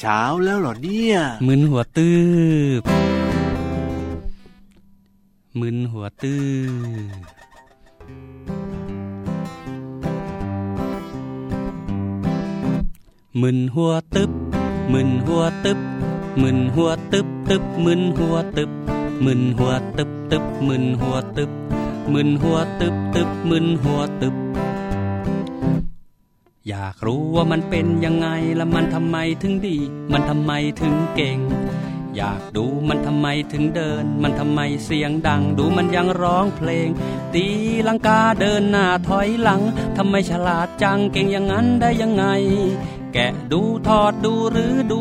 เช้าแล้วเหรอเนี่ยมึนหัวตืบมึนหัวตืบมึนหัวตึบมึนหัวตึบมึนหัวตึบตึบมึนหัวตึบมึนหัวตึบตึบมึนหัวตึบมึนหัวตึบตึบมึนหัวตึบ อยากรู้ว่ามันเป็นยังไงและมันทำไมถึงดี มันทำไมถึงเก่ง อยากดูมันทำไมถึงเดิน มันทำไมเสียงดัง ดูมันยังร้องเพลง ตีลังกาเดินหน้าถอยหลังทำไมฉลาดจังเก่งอย่างนั้นได้ยังไง แกะดูทอดดูหรือดู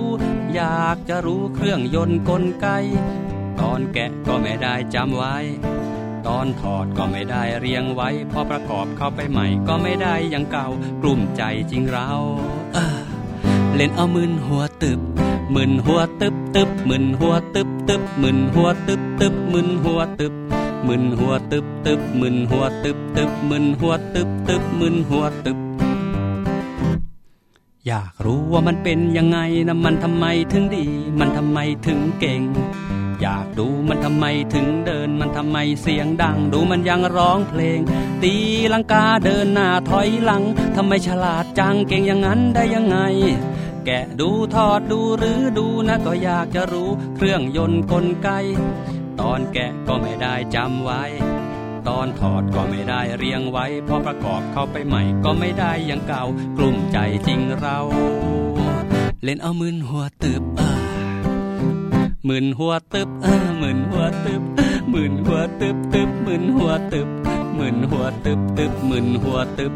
อยากจะรู้เครื่องยนต์กลไก ตอนแกะก็ไม่ได้จำไว้ ตอนถอดก็ไม่ได้เรียงไว้ พอประกอบเข้าไปใหม่ก็ไม่ได้อย่างเก่ากลุ่มใจจริงเราเออเล่นเอามึนหัวตึบมึนหัวตึบตึบมึนหัวตึบตึบมึนหัวตึบตึบมึนหัวตึบมึนหัวตึบตึบมึนหัวตึบตึบมึนหัวตึบตึบมึนหัวตึบอยากรู้ว่ามันเป็นยังไงนะมันทำไมถึงดี มันทำไมถึงเก่ง อยากดูมันทำไมถึงเดินมันทำไมเสียงดัง ดูมันยังร้องเพลง ตีลังกาเดินหน้าถอยหลังทำไมฉลาดจังเก่งอย่างนั้นได้ยังไง แกะดูทอดดูหรือดูนะก็อยากจะรู้เครื่องยนต์กลไก ตอนแกะก็ไม่ได้จำไว้ ตอนถอดก็ไม่ได้เรียงไว้ พอประกอบเข้าไปใหม่ก็ไม่ได้อย่างเก่ากลุ่มใจจริงเรา เล่นเอามึนหัวตึบเออ มึนหัวตึบเออมึนหัวตึบมึนหัวตึบตึบมึนหัวตึบมึนหัวตึบตึบมึนหัวตึบ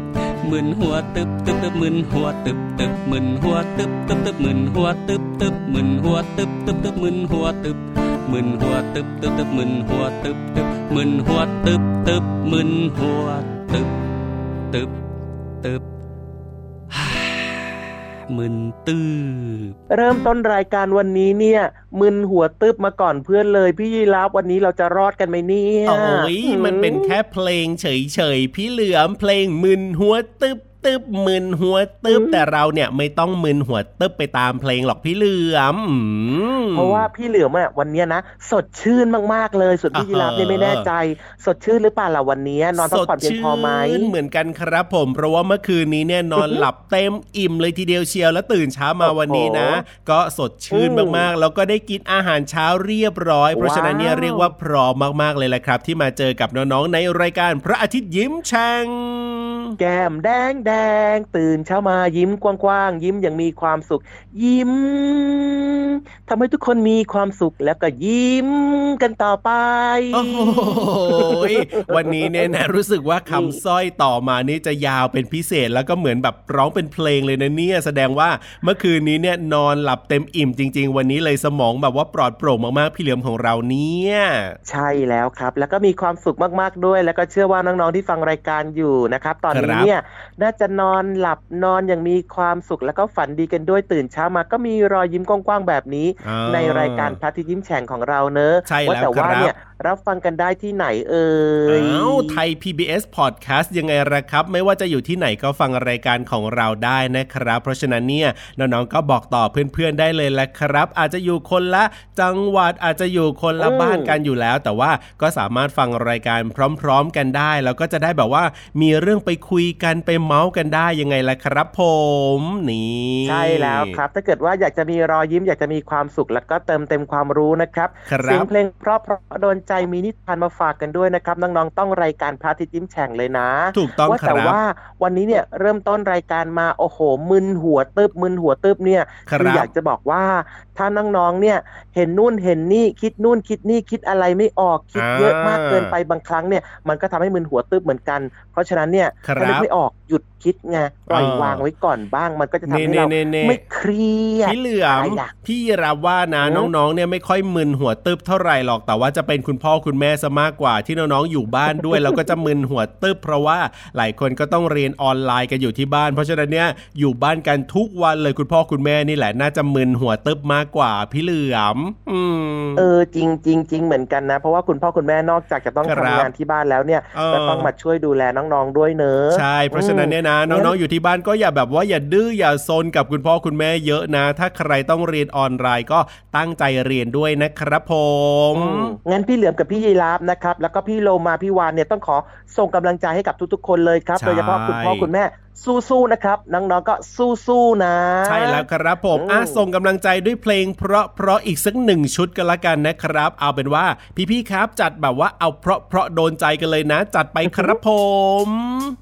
มึนหัวตึบตึบตึบมึนหัวตึบตึบมึนหัวตึบตึบตึบมึนหัวตึบตึบมึนหัวตึบตึบตึบมึนหัวตึบมึนหัวตึบตึบตึบมึนหัวตึบตึบมึนหัวตึบตึบมึนหัวตึบตึบ มึนตื้บเริ่มต้นรายการวันนี้เนี่ย มึนหัวตึบมาก่อนเพื่อนเลย พี่ยีราฟวันนี้เราจะรอดกันไหมเนี่ยโอ้ยมันเป็นแค่เพลงเฉยๆพี่เหลือมเพลงมึนหัวตึบ ตึบมึนหัวตึบแต่เราเนี่ยไม่ต้องมึนหัวตึบไปตามเพลงหรอกพี่เหลือมอืมเพราะว่าพี่เหลือมอะวันเนี้ยนะสดชื่นมากๆเลยส่วนพี่ยีราฟเนี่ยไม่แน่ใจ สดชื่นหรือเปล่าล่ะวันนี้ นอนพักผ่อนเพียงพอไหมสดชื่นเหมือนกันครับผมเพราะว่าเมื่อคืนนี้เนี่ยนอนหลับเต็มอิ่มเลยทีเดียวเชียวแล้วตื่นเช้ามาวันนี้นะ ก็สดชื่นอืมมากๆ แล้วก็ได้กินอาหารเช้าเรียบร้อย เพราะฉะนั้นเนี่ยว้าวเรียกว่าพร้อมมากๆเลยแหละครับ ที่มาเจอกับน้องๆในรายการพระอาทิตย์ยิ้มแฉ่งแก้มแดงแดง ตื่นเช้ามายิ้มกว้างๆยิ้มอย่างมีความสุข ยิ้มทำให้ทุกคนมีความสุขแล้วก็ยิ้มกันต่อไปโอ้โหยวันนี้เนี่ยนะรู้สึกว่าคำสร้อยต่อมานี่จะยาวเป็นพิเศษแล้วก็เหมือนแบบร้องเป็นเพลงเลยนะเนี่ยแสดงว่าเมื่อคืนนี้เนี่ยนอนหลับเต็มอิ่มจริง ๆ วันนี้เลยสมองแบบว่าปลอดโปร่งมากๆพี่เหลือมของเราเนี่ยใช่แล้วครับ แล้วก็มีความสุขมากๆด้วย แล้วก็เชื่อว่าน้องๆที่ฟังรายการอยู่นะครับ ตอนนี้เนี่ยน่าจะนอนหลับนอนอย่างมีความสุขแล้วก็ฝันดีกันด้วยตื่นเช้ามาก็มีรอยยิ้มกว้างๆแบบนี้อ่าในรายการพระอาทิตย์ยิ้มแฉ่งของเราเนอะใช่แล้วว่าแต่ว่าครับเนี่ย รับฟังกันได้ที่ไหนเอ่ยอ้าวไทย PBS Podcast ยังไงละครับ ไม่ว่าจะอยู่ที่ไหนก็ฟังรายการของเราได้นะครับ เพราะฉะนั้นเนี่ยน้องๆก็บอกต่อเพื่อนๆได้เลยละครับ อาจจะอยู่คนละจังหวัดอาจจะอยู่คนละอืมบ้านกันอยู่แล้ว แต่ว่าก็สามารถฟังรายการพร้อม ๆ กันได้ แล้วก็จะได้แบบว่ามีเรื่องไปคุยกันไปเมาส์กันได้ยังไงล่ะครับ ผมนี่ใช่แล้วครับ ถ้าเกิดว่าอยากจะมีรอยยิ้มอยากจะมีความสุขแล้วก็เติมเต็มความรู้นะครับครับเสียงเพลงเพราะเพราะโดนใจมีนิทานมาฝากกันด้วยนะครับน้องๆต้องรายการพระอาทิตย์ยิ้มแฉ่งเลยนะถูกต้องว่าคแต่รับว่าวันนี้เนี่ยเริ่มต้นรายการมาโอ้โหมึนหัวตึบมึนหัวตึบเนี่ยครับอยากจะบอกว่าถ้าน้องๆเนี่ยเห็นนู่นเห็นนี่คิดนู่นคิดนี่คิดอะไรไม่ออกคิดเยอะมากเกินไปบางครั้งเนี่ยมันก็ทำให้มึนหัวตึบเหมือนกัน เพราะฉะนั้นเนี่ยครับถ้านึกไม่ออกหยุด คิดไงปล่อยวางไว้ก่อนบ้างมันก็จะทำให้เราเน่ๆๆๆไม่เครียดพี่เหลือมอะไรล่ะพี่รับว่านะอืมน้องๆเนี่ยไม่ค่อยมึนหัวตึบเท่าไหร่หรอกแต่ว่าจะเป็นคุณพ่อคุณแม่ซะมากกว่าที่น้องๆอยู่บ้านด้วยแล้วก็จะมึนหัวตึ๊บเพราะว่าหลายคนก็ต้องเรียนออนไลน์กันอยู่ที่บ้าน เพราะฉะนั้นเนี่ยอยู่บ้านกันทุกวันเลยคุณพ่อคุณแม่นี่แหละน่าจะมึนหัวตึ๊บมากกว่าพี่เหลือมอืมเออจริงจริงจริงเหมือนกันนะ เพราะว่าคุณพ่อคุณแม่นอกจากจะต้องครัทำบงานที่บ้านแล้วเนี่ยเออก็ต้องมาช่วยดูแลน้องๆด้วยเนอะใช่เพราะฉะนั้นเนี่ยนะอืมน้องๆอยู่ที่บ้านก็อย่าแบบว่าอย่าดื้ออย่าซนกับคุณพ่อคุณแม่เยอะนะ ถ้าใครต้องเรียนออนไลน์ก็ตั้งใจเรียนด้วยนะครับผมอืมงั้นพี่เหลือมกับพี่ยีราฟนะครับแล้วก็พี่โลมาพี่วานเนี่ยต้องขอส่งกำลังใจให้กับทุกๆ คนเลยครับใช่โดยเฉพาะคุณพ่อคุณแม่สู้ๆ นะครับ น้องๆ ก็สู้ๆ นะ ใช่แล้วครับผมอืมอะส่งกำลังใจด้วยเพลง เพราะเพราะอีกสักหนึ่งชุดกันละกันนะครับ เอาเป็นว่าพี่ๆ ครับจัดแบบว่าเอาเพราะเพราะโดนใจกันเลยนะ จัดไปครับผม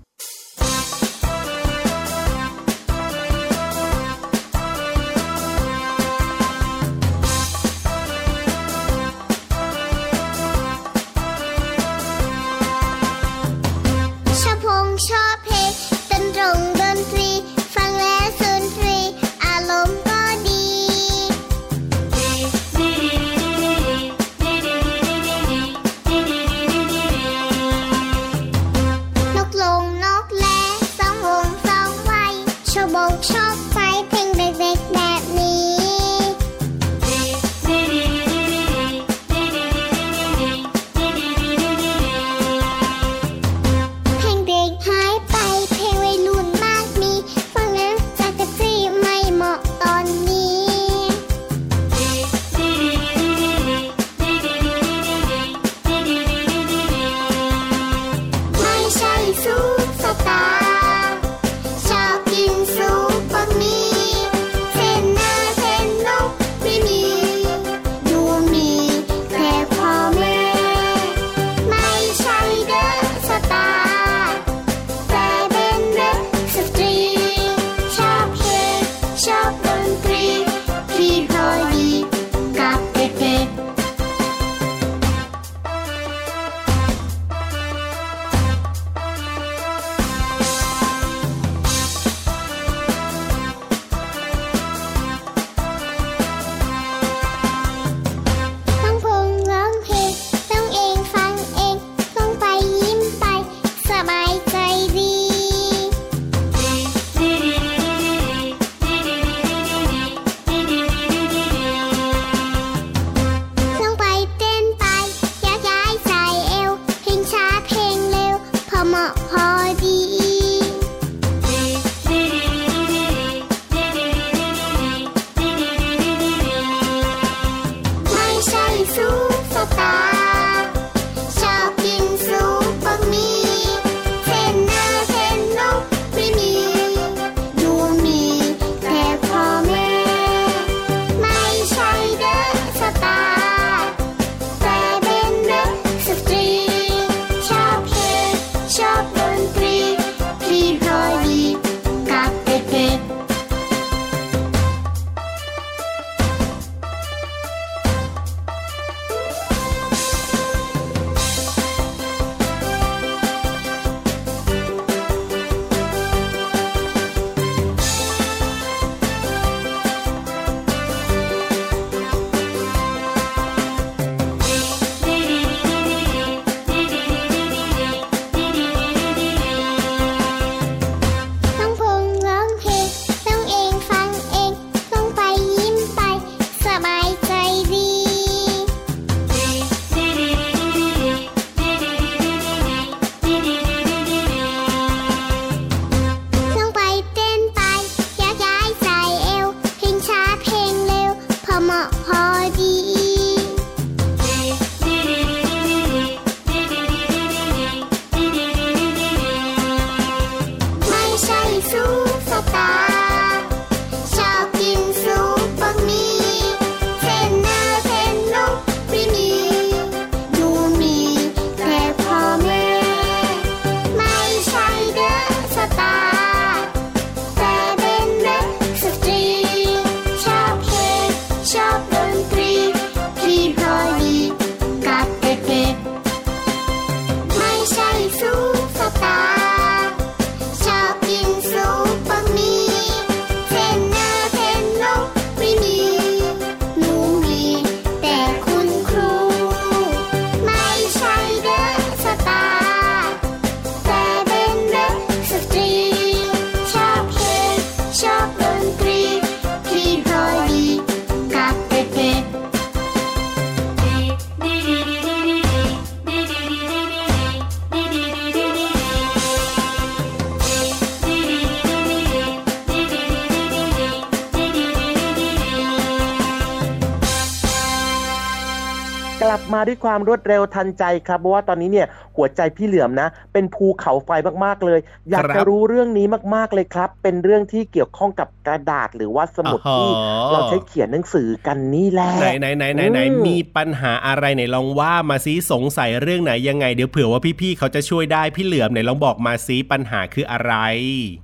ลับมาด้วยความรวดเร็วทันใจครับเพราะว่าตอนนี้เนี่ย หัวใจพี่เหลือมนะ เป็นภูเขาไฟมากๆเลย อยากครับจะรู้เรื่องนี้มากๆเลยครับ เป็นเรื่องที่เกี่ยวข้องกับกระดาษหรือว่าสมุดอ๋อที่เราใช้เขียนหนังสือกันนี่แหละไหนไหนไหนไหนไหนอืมมีปัญหาอะไรไหนลองว่ามาซิสงสัยเรื่องไหนยังไงเดี๋ยวเผื่อว่าพี่ๆเขาจะช่วยได้พี่เหลือมไหนลองบอกมาซิปัญหาคืออะไร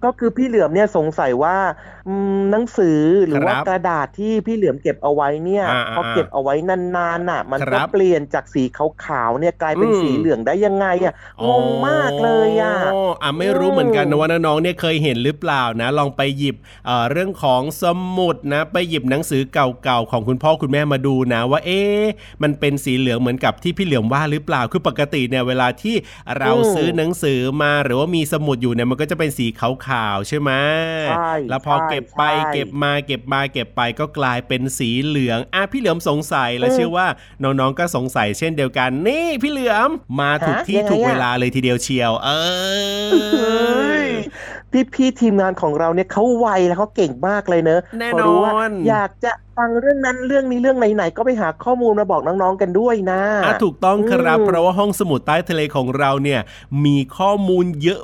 ก็คือพี่เหลือมเนี่ยสงสัยว่าอืมหนังสือหรือว่าครับกระดาษที่พี่เหลือมเก็บเอาไว้เนี่ยอ่าพอเก็บเอาไว้นานๆน่ะ มันคก็รับเปลี่ยนจากสีขาวๆเนี่ยกลายเป็นอืมสีเหลืองได้ยังไงอะงงมากเลยอะอ๋ออะไม่รู้เหมือนกันนะว่าน้องๆเนี่ยเคยเห็นหรือเปล่านะ ลองไปหยิบเอ่อเรื่องของสมุดนะ ไปหยิบหนังสือเก่าๆของคุณพ่อคุณแม่มาดูนะว่าเอ๊ะมันเป็นสีเหลืองเหมือนกับที่พี่เหลือมว่าหรือเปล่าคือปกติเนี่ยเวลาที่เราอืมซื้อหนังสือมาหรือว่ามีสมุดอยู่เนี่ยมันก็จะเป็นสีขาวๆใช่ไหมใช่แล้วพอใช่เก็บไปใช่เก็บมาเก็บมาเก็บไปก็กลายเป็นสีเหลืองอะพี่เหลือมสงสัยและอืมเชื่อว่าน้องๆก็สงสัยเช่นเดียวกันนี่พี่เหลือมมาถูกฮะที่ยังไงถูกเวอะลาเลยทีเดียวเชียว เออ พี่พี่ๆทีมงานของเราเนี่ยเขาไวแล้วเขาเก่งมากเลยเนอะแน่พรู้ว่านอนอยากจะฟังเรื่องนั้นเรื่องนี้เรื่องไหนๆก็ไปหาข้อมูลมาบอกน้องๆกันด้วยนะอะถูกต้องครับอืมเพราะว่าห้องสมุดใต้ทะเลของเราเนี่ยมีข้อมูลเยอะ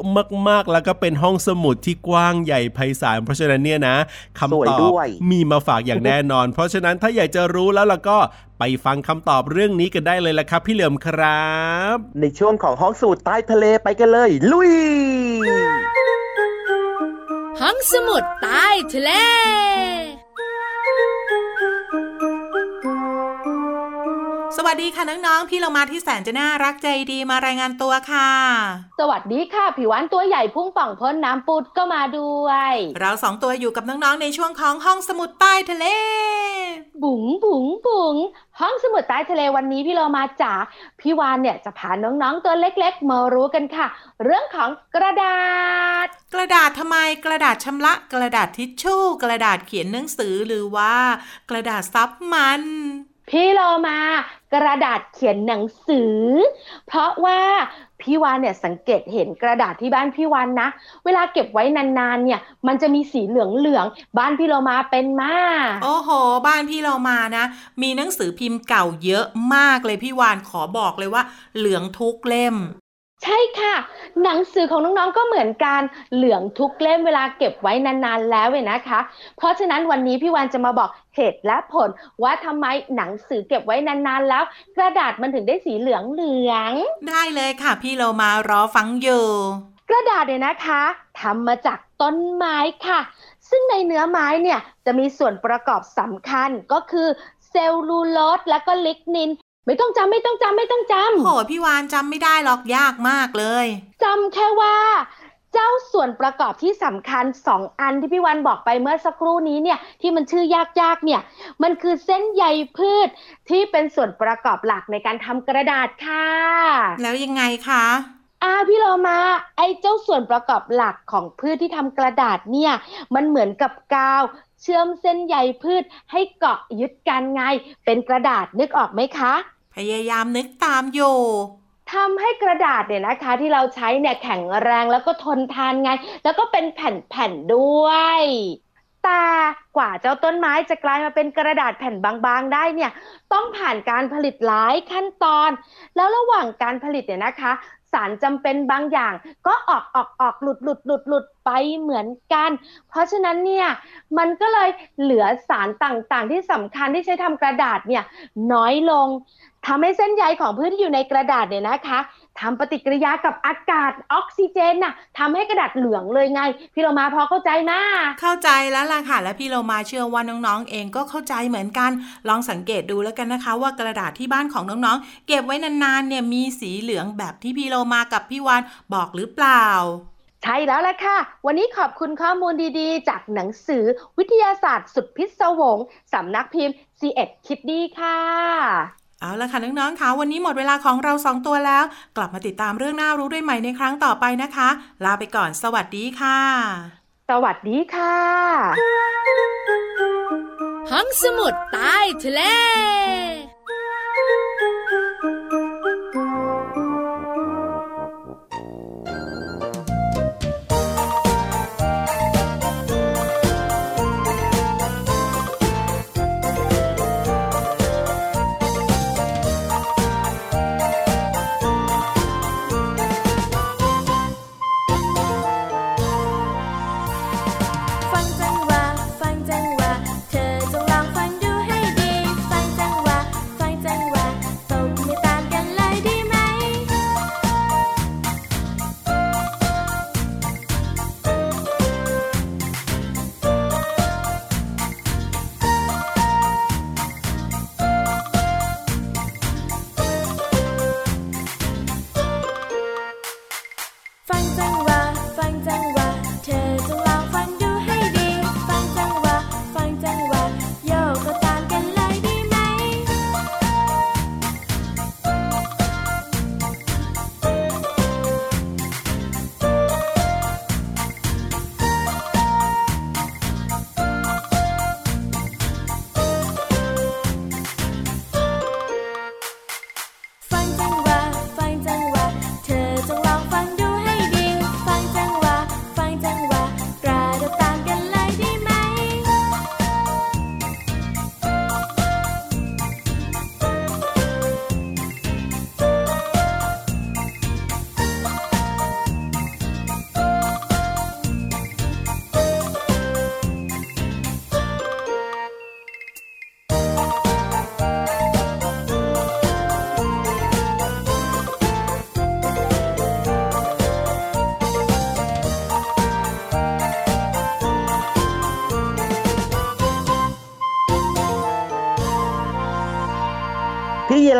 มากๆ แล้วก็เป็นห้องสมุดที่กว้างใหญ่ไพศาลเพราะฉะนั้นเนี่ยนะคำสวยตอบด้วยมีมาฝากอย่างแน่นอน เพราะฉะนั้นถ้าอยากจะรู้แล้วล่ะก็ไปฟังคำตอบเรื่องนี้กันได้เลยละครับ พี่เหลิมครับ ในช่วงของห้องสูตรใต้ทะเลไปกันเลย ลุยห้อง สมุดใต้ทะเล วัสดีค่ะน้องๆ พี่เรามาที่แสนจะน่ารักใจดีมารายงานตัวค่ะ สวัสดีค่ะผิวหวานตัวใหญ่พุ่งป่องพ้นน้ำปุดก็มาด้วย เราสองตัวอยู่กับน้องๆในช่วงของห้องสมุดใต้ทะเล บุ๋งบุ๋งบุ๋งห้องสมุดใต้ทะเลวันนี้พี่เรามาจ๋าพี่วานเนี่ยจะพาน้องๆตัวเล็กๆ มารู้กันค่ะ เรื่องของกระดาษ กระดาษทำไมกระดาษชำระ กระดาษทิชชู่ กระดาษเขียนหนังสือหรือว่า กระดาษซับมัน พี่โลมากระดาษเขียนหนังสือ เพราะว่าพี่วานเนี่ยสังเกตเห็นกระดาษที่บ้านพี่วานนะ เวลาเก็บไว้นานๆเนี่ย มันจะมีสีเหลืองๆบ้านพี่โลมาเป็นมากโอ้โห บ้านพี่โลมานะ มีหนังสือพิมพ์เก่าเยอะมากเลยพี่วานขอบอกเลยว่า เหลืองทุกเล่ม ใช่ค่ะ หนังสือของน้องๆก็เหมือนกันเหลืองทุกเล่มเวลาเก็บไว้นานๆแล้วเว้ยนะคะ เพราะฉะนั้นวันนี้พี่วันจะมาบอกเหตุและผลว่าทำไมหนังสือเก็บไว้นานๆแล้ว กระดาษมันถึงได้สีเหลืองเหลืองๆได้เลยค่ะ พี่เรามารอฟังอยู่กระดาษเนี่ยนะคะทำมาจากต้นไม้ค่ะ ซึ่งในเนื้อไม้เนี่ยจะมีส่วนประกอบสำคัญก็คือเซลลูโลสและก็ลิกนิน ไม่ต้องจำไม่ต้องจำไม่ต้องจโหพี่วานจำไม่ได้หรอกยากมากเลยำจำแค่ว่า เจ้าส่วนประกอบที่สำคัญสองอันที่พี่วันบอกไปเมื่อสักครู่นี้เนี่ยที่มันชื่อยากๆเนี่ย มันคือเส้นใยพืชที่เป็นส่วนประกอบหลักในการทำกระดาษค่ะ แล้วยังไงคะอ่าพี่โลมาไอ้เจ้าส่วนประกอบหลักของพืชที่ทำกระดาษเนี่ย มันเหมือนกับกาวเชื่อมเส้นใยพืชให้เกาะยึดกันไง เป็นกระดาษนึกออกไหมคะ พยายามนึกตามอยู่ทำให้กระดาษเนี่ยนะคะ ที่เราใช้เนี่ยแข็งแรงแล้วก็ทนทานไง แล้วก็เป็นแผ่นๆด้วยแต่กว่าเจ้าต้นไม้จะกลายมาเป็นกระดาษแผ่นบางๆได้เนี่ย ต้องผ่านการผลิตหลายขั้นตอน แล้วระหว่างการผลิตเนี่ยนะคะ สารจำเป็นบางอย่าง ก็ออกออกออกหลุดหลุดหลุดหลุดไปเหมือนกัน เพราะฉะนั้นเนี่ยมันก็เลยเหลือสารต่างๆ ที่สำคัญที่ใช้ทำกระดาษเนี่ยน้อยลงทำให้เส้นใยของพืชที่อยู่ในกระดาษเนี่ยนะคะทำปฏิกิริยากับอากาศออกซิเจนน่ะทำให้กระดาษเหลืองเลยไง พี่เรมาพอเข้าใจมาเข้าใจแล้วล่ะค่ะ และพี่เรมาเชื่อว่าน้องๆเองก็เข้าใจเหมือนกัน ลองสังเกตดูแล้วกันนะคะ ว่ากระดาษที่บ้านของน้องๆ เก็บไว้นานๆเนี่ยมีสีเหลืองแบบที่พี่เรมากับพี่วานบอกหรือเปล่า ใช่แล้วล่ะค่ะ วันนี้ขอบคุณข้อมูลดีๆ จากหนังสือวิทยาศาสตร์สุดพิศวงสำนักพิมพ์ c ีเอ็ดคิดดีค่ะ เอาละค่ะน้องๆค่ะวันนี้หมดเวลาของเราสองตัวแล้ว กลับมาติดตามเรื่องน่ารู้ด้วยใหม่ในครั้งต่อไปนะคะ ลาไปก่อนสวัสดีค่ะ สวัสดีค่ะห้องสมุดใต้ทะเล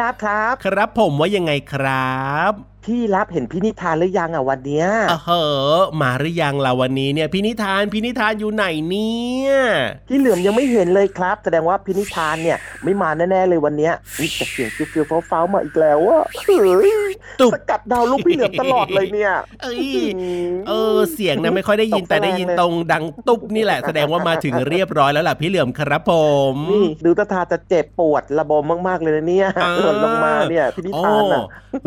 รับครับ ครับผมว่ายังไงครับ พี่รับเห็นพี่นิทานหรือยังอะวันเนี้ยเออเหอะมาหรือยังล่ะวันนี้เนี่ยพี่นิทานพี่นิทานอยู่ไหนเนี่ยพี่เหลือมยังไม่เห็นเลยครับ แสดงว่าพี่นิทานเนี่ยไม่มาแน่ๆเลยวันเนี้ยนี่แต่เสียงฟิวฟิวๆฟ้าวๆมาอีกแล้วอะเฮ้ยตุบสกัดดาวลูกพี่เหลือมตลอดเลยเนี่ยเอ้ยเออเสียงนะไม่ค่อยได้ยินแต่ได้ยินตรงดังตุ๊บนี่แหละ แสดงว่ามาถึงเรียบร้อยแล้วล่ะพี่เหลือมครับผมนี่ดูตาทาจะเจ็บปวดระบมมากๆเลยนะเนี่ยอ่าหล่นลงมาเนี่ยพี่นิโอ้ทานอะ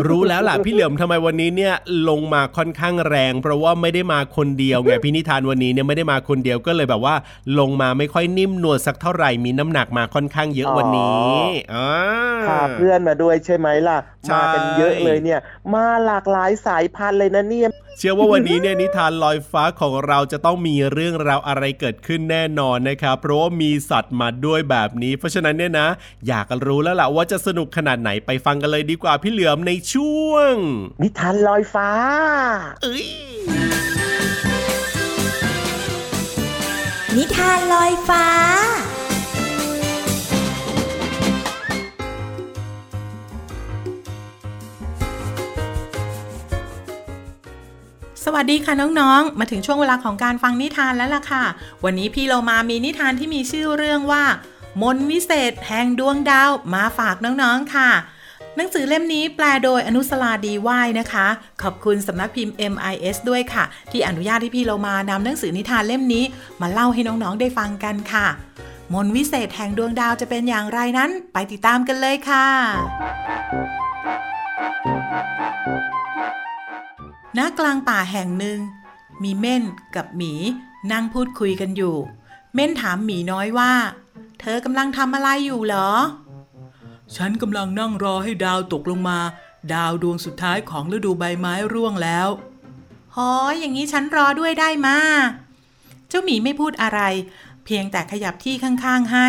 รู้แล้วล่ะพี่เหลือมทำไมวันนี้เนี่ยลงมาค่อนข้างแรง เพราะว่าไม่ได้มาคนเดียวไงพี่นิทานวันนี้เนี่ยไม่ได้มาคนเดียวก็เลยแบบว่า ลงมาไม่ค่อยนิ่มนวลสักเท่าไหร่มีน้ำหนักมาค่อนข้างเยอะวันนี้อ่าพาเพื่อนมาด้วยใช่ไหมล่ะใช่มากันเยอะเลยเนี่ย มาหลากหลายสายพันธุ์เลยนะเนี่ย เชื่อว่าวันนี้เนี่ยนิทานลอยฟ้าของเราจะต้องมีเรื่องราวอะไรเกิดขึ้นแน่นอนนะครับเพราะว่ามีสัตว์มาด้วยแบบนี้ เพราะฉะนั้นเนี่ยนะ อยากรู้แล้วล่ะว่าจะสนุกขนาดไหนไปฟังกันเลยดีกว่าพี่เหลือมในช่วง นิทานลอยฟ้า เอ้ยนิทานลอยฟ้า สวัสดีค่ะน้องๆ มาถึงช่วงเวลาของการฟังนิทานแล้วล่ะค่ะ วันนี้พี่เรามามีนิทานที่มีชื่อเรื่องว่า มนวิเศษแห่งดวงดาวมาฝากน้องๆค่ะ หนังสือเล่มนี้แปลโดยอนุสลาดีว่ายนะคะ ขอบคุณสำนักพิมพ์ MIS ด้วยค่ะ ที่อนุญาตให้พี่เรามานำหนังสือนิทานเล่มนี้ มาเล่าให้น้องๆได้ฟังกันค่ะ มนวิเศษแห่งดวงดาวจะเป็นอย่างไรนั้น ไปติดตามกันเลยค่ะ ณกลางป่าแห่งหนึ่ง มีเม่นกับหมีนั่งพูดคุยกันอยู่ เม่นถามหมีน้อยว่า เธอกำลังทำอะไรอยู่เหรอ ฉันกำลังนั่งรอให้ดาวตกลงมา ดาวดวงสุดท้ายของฤดูใบไม้ร่วงแล้วหออย่างนี้ฉันรอด้วยได้มาเจ้าหมีไม่พูดอะไร เพียงแต่ขยับที่ข้างๆให้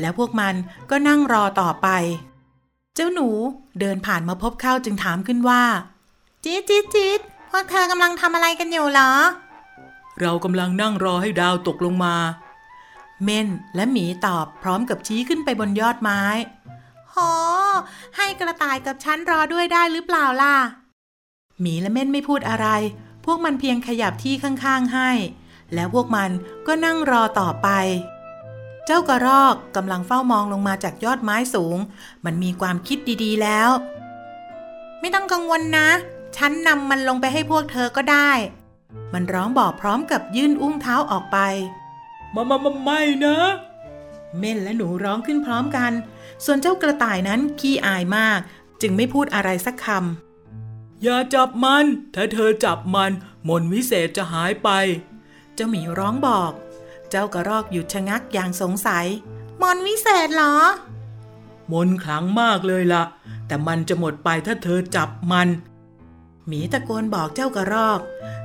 แล้วพวกมันก็นั่งรอต่อไป เจ้าหนูเดินผ่านมาพบเข้าจึงถามขึ้นว่า จี๊ดจี๊ดจี๊ด พวกเธอกำลังทำอะไรกันอยู่เหรอ เรากำลังนั่งรอให้ดาวตกลงมา เม่นและหมีตอบพร้อมกับชี้ขึ้นไปบนยอดไม้โหให้กระต่ายกับฉันรอด้วยได้หรือเปล่าล่ะ หมีและเม่นไม่พูดอะไร พวกมันเพียงขยับที่ข้างๆให้ แล้วพวกมันก็นั่งรอต่อไป เจ้ากระรอกกำลังเฝ้ามองลงมาจากยอดไม้สูง มันมีความคิดดีๆแล้ว ไม่ต้องกังวลนะ ฉันนำมันลงไปให้พวกเธอก็ได้ มันร้องบอกพร้อมกับยื่นอุ้งเท้าออกไปมามามาไม่นะ เม่นและหนูร้องขึ้นพร้อมกัน ส่วนเจ้ากระต่ายนั้นขี้อายมาก จึงไม่พูดอะไรสักคำ อย่าจับมัน ถ้าเธอจับมัน มนต์วิเศษจะหายไป เจ้าหมีร้องบอก เจ้ากระรอกหยุดชะงักอย่างสงสัย มนต์วิเศษเหรอ มนต์ขลังมากเลยละ่ะ แต่มันจะหมดไปถ้าเธอจับมัน หมีตะโกนบอกเจ้ากระรอก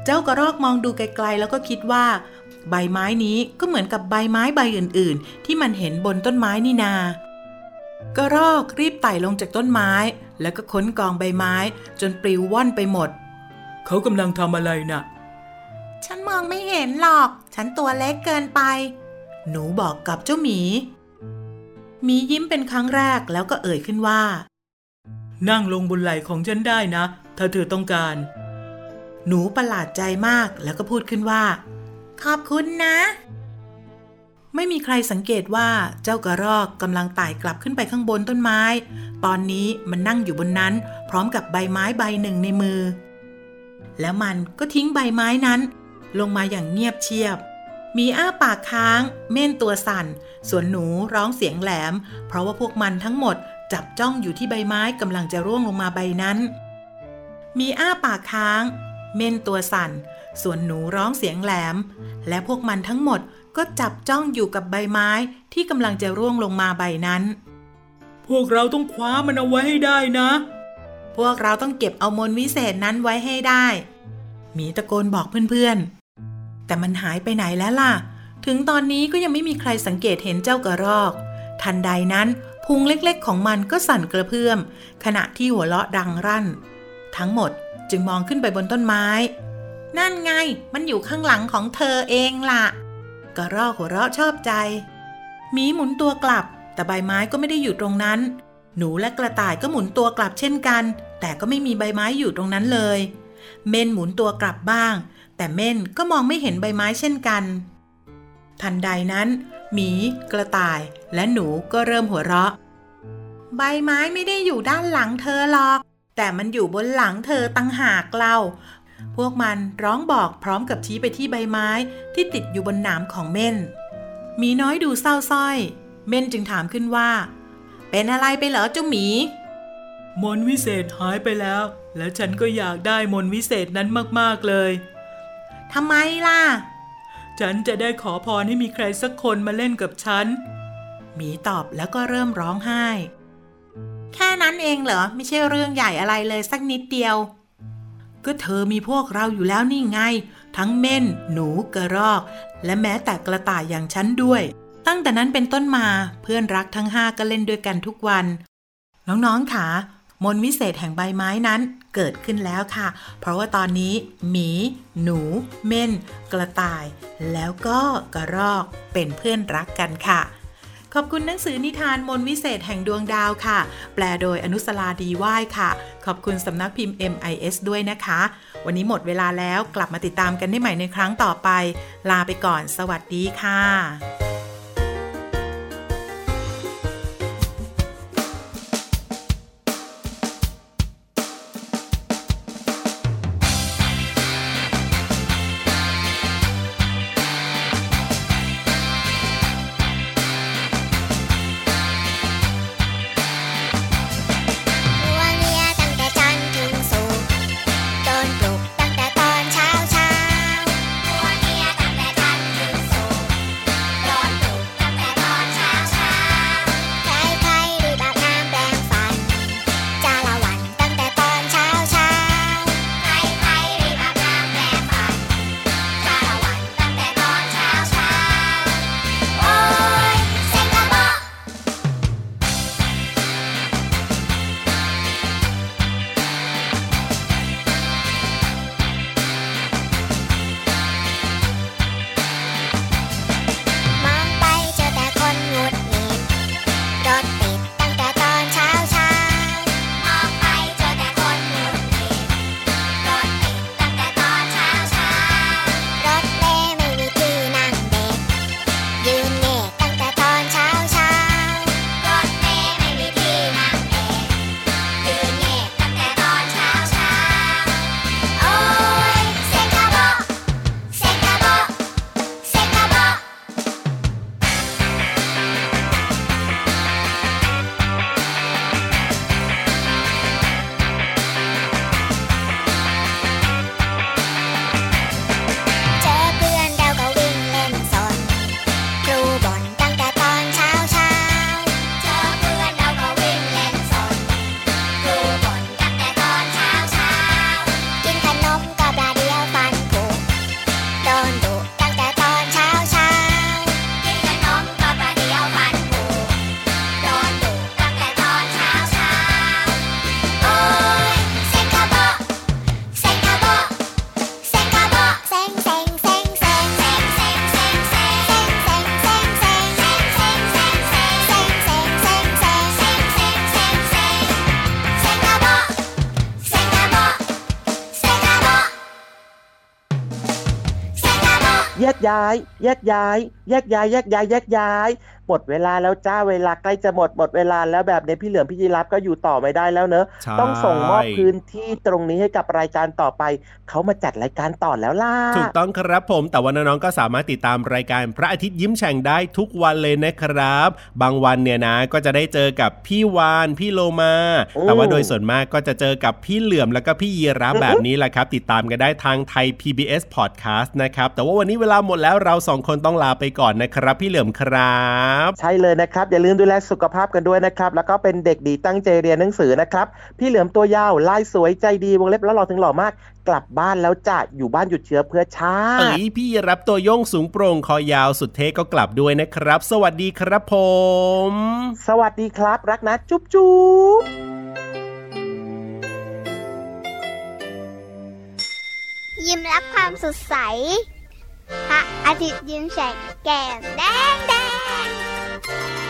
เจ้ากระรอกมองดูไกลๆ แล้วก็คิดว่า ใบไม้นี้ก็เหมือนกับใบไม้ใบอื่น ๆ ที่มันเห็นบนต้นไม้นี่นา กระรอกรีบไต่ลงจากต้นไม้ แล้วก็ค้นกองใบไม้ จนปลิวว่อนไปหมด เขากำลังทำอะไรนะ่ะ ฉันมองไม่เห็นหรอก ฉันตัวเล็กเกินไป หนูบอกกับเจ้าหมี หมียิ้มเป็นครั้งแรกแล้วก็เอ่ยขึ้นว่า นั่งลงบนไหล่ของฉันได้นะ ถ้าเธอต้องการ หนูประหลาดใจมากแล้วก็พูดขึ้นว่า ขอบคุณนะ ไม่มีใครสังเกตว่าเจ้ากระรอกกำลังไต่กลับขึ้นไปข้างบนต้นไม้ ตอนนี้มันนั่งอยู่บนนั้น พร้อมกับใบไม้ใบหนึ่งในมือ แล้วมันก็ทิ้งใบไม้นั้น ลงมาอย่างเงียบเชียบมีอ้าปากค้าง เม่นตัวสั่น ส่วนหนูร้องเสียงแหลม เพราะว่าพวกมันทั้งหมดจับจ้องอยู่ที่ใบไม้กำลังจะร่วงลงมาใบนั้น มีอ้าปากค้าง เม่นตัวสั่น ส่วนหนูร้องเสียงแหลม และพวกมันทั้งหมดก็จับจ้องอยู่กับใบไม้ที่กำลังจะร่วงลงมาใบนั้น พวกเราต้องคว้ามันเอาไว้ให้ได้นะ พวกเราต้องเก็บเอามนต์วิเศษนั้นไว้ให้ได้หมีตะโกนบอกเพื่อนๆ แต่มันหายไปไหนแล้วล่ะ ถึงตอนนี้ก็ยังไม่มีใครสังเกตเห็นเจ้ากระรอก ทันใดนั้นพุงเล็กๆของมันก็สั่นกระเพื่อม ขณะที่หัวเราะดังรั่น ทั้งหมดจึงมองขึ้นไปบนต้นไม้ นั่นไงมันอยู่ข้างหลังของเธอเองล่ะ กระรอกหัวเราะชอบใจ หมีหมุนตัวกลับ แต่ใบไม้ก็ไม่ได้อยู่ตรงนั้น หนูและกระต่ายก็หมุนตัวกลับเช่นกัน แต่ก็ไม่มีใบไม้อยู่ตรงนั้นเลย เม่นหมุนตัวกลับบ้าง แต่เม่นก็มองไม่เห็นใบไม้เช่นกัน ทันใดนั้น หมี กระต่ายและหนูก็เริ่มหัวเราะ ใบไม้ไม่ได้อยู่ด้านหลังเธอหรอก แต่มันอยู่บนหลังเธอตั้งหากเล่าพวกมันร้องบอกพร้อมกับชี้ไปที่ใบไม้ที่ติดอยู่บนหนามของเม่นหมีน้อยดูเศร้าส้อย เม่นจึงถามขึ้นว่า เป็นอะไรไปเหรอเจ้าหมี มนวิเศษหายไปแล้ว แล้วฉันก็อยากได้มนวิเศษนั้นมากๆเลยทำไมล่ะ ฉันจะได้ขอพรให้มีใครสักคนมาเล่นกับฉัน หมีตอบแล้วก็เริ่มร้องไห้ แค่นั้นเองเหรอ ไม่ใช่เรื่องใหญ่อะไรเลยสักนิดเดียว ก็เธอมีพวกเราอยู่แล้วนี่ไง ทั้งเม่น หนูกระรอก และแม้แต่กระต่ายอย่างฉันด้วย ตั้งแต่นั้นเป็นต้นมาเพื่อนรักทั้งห้าก็เล่นด้วยกันทุกวัน น้องๆค่ะมนวิเศษแห่งใบไม้นั้นเกิดขึ้นแล้วค่ะ เพราะว่าตอนนี้ หมี หนู เม่น กระต่าย แล้วก็กระรอกเป็นเพื่อนรักกันค่ะ ขอบคุณหนังสือนิทานมนวิเศษแห่งดวงดาวค่ะ แปลโดยอนุสลาดีว่ายค่ะ ขอบคุณสำนักพิมพ์ MIS ด้วยนะคะ วันนี้หมดเวลาแล้วกลับมาติดตามกันได้ใหม่ในครั้งต่อไป ลาไปก่อน สวัสดีค่ะ ยกย้าย แยกย้าย แยกย้าย แยกย้าย แยกย้าย หมดเวลาแล้วจ้าเวลาใกล้จะหมดหมดเวลาแล้วแบบนี้พี่เหลือมพี่ยีรับก็อยู่ต่อไม่ได้แล้วเนอะใช่ต้องส่งมอบพื้นที่ตรงนี้ให้กับรายการต่อไป เขามาจัดรายการต่อแล้วล่ะ ถูกต้องครับผม แต่ว่าน้องๆก็สามารถติดตามรายการพระอาทิตย์ยิ้มแฉ่งได้ทุกวันเลยนะครับ บางวันเนี่ยนะก็จะได้เจอกับพี่วานพี่โลมาโอ้แต่ว่าโดยส่วนมากก็จะเจอกับพี่เหลื่อมแล้วก็พี่ยีรับแบบนี้แหละครับ ติดตามกันได้ทางไทย PBS Podcast นะครับแต่ว่าวันนี้เวลาหมดแล้วเราสองคนต้องลาไปก่อนนะครับ พี่เหลื่อมครับใช่เลยนะครับ อย่าลืมดูแลสุขภาพกันด้วยนะครับ แล้วก็เป็นเด็กดีตั้งใจเรียนหนังสือนะครับ พี่เหลือมตัวยาวลายสวยใจดีวงเล็บแล้วหล่อถึงหล่อมาก กลับบ้านแล้วจะอยู่บ้านหยุดเชื้อเพื่อชาเอ้ติยพี่ยีรับตัวโย่งสูงโปร่งคอยาวสุดเท่ก็กลับด้วยนะครับ สวัสดีครับผม สวัสดีครับ รักนะจุ๊บจุ๊บยิ้มรับความสดใสพระอาทิตย์ยิ้มแฉกแก้มแดงแดง Bye.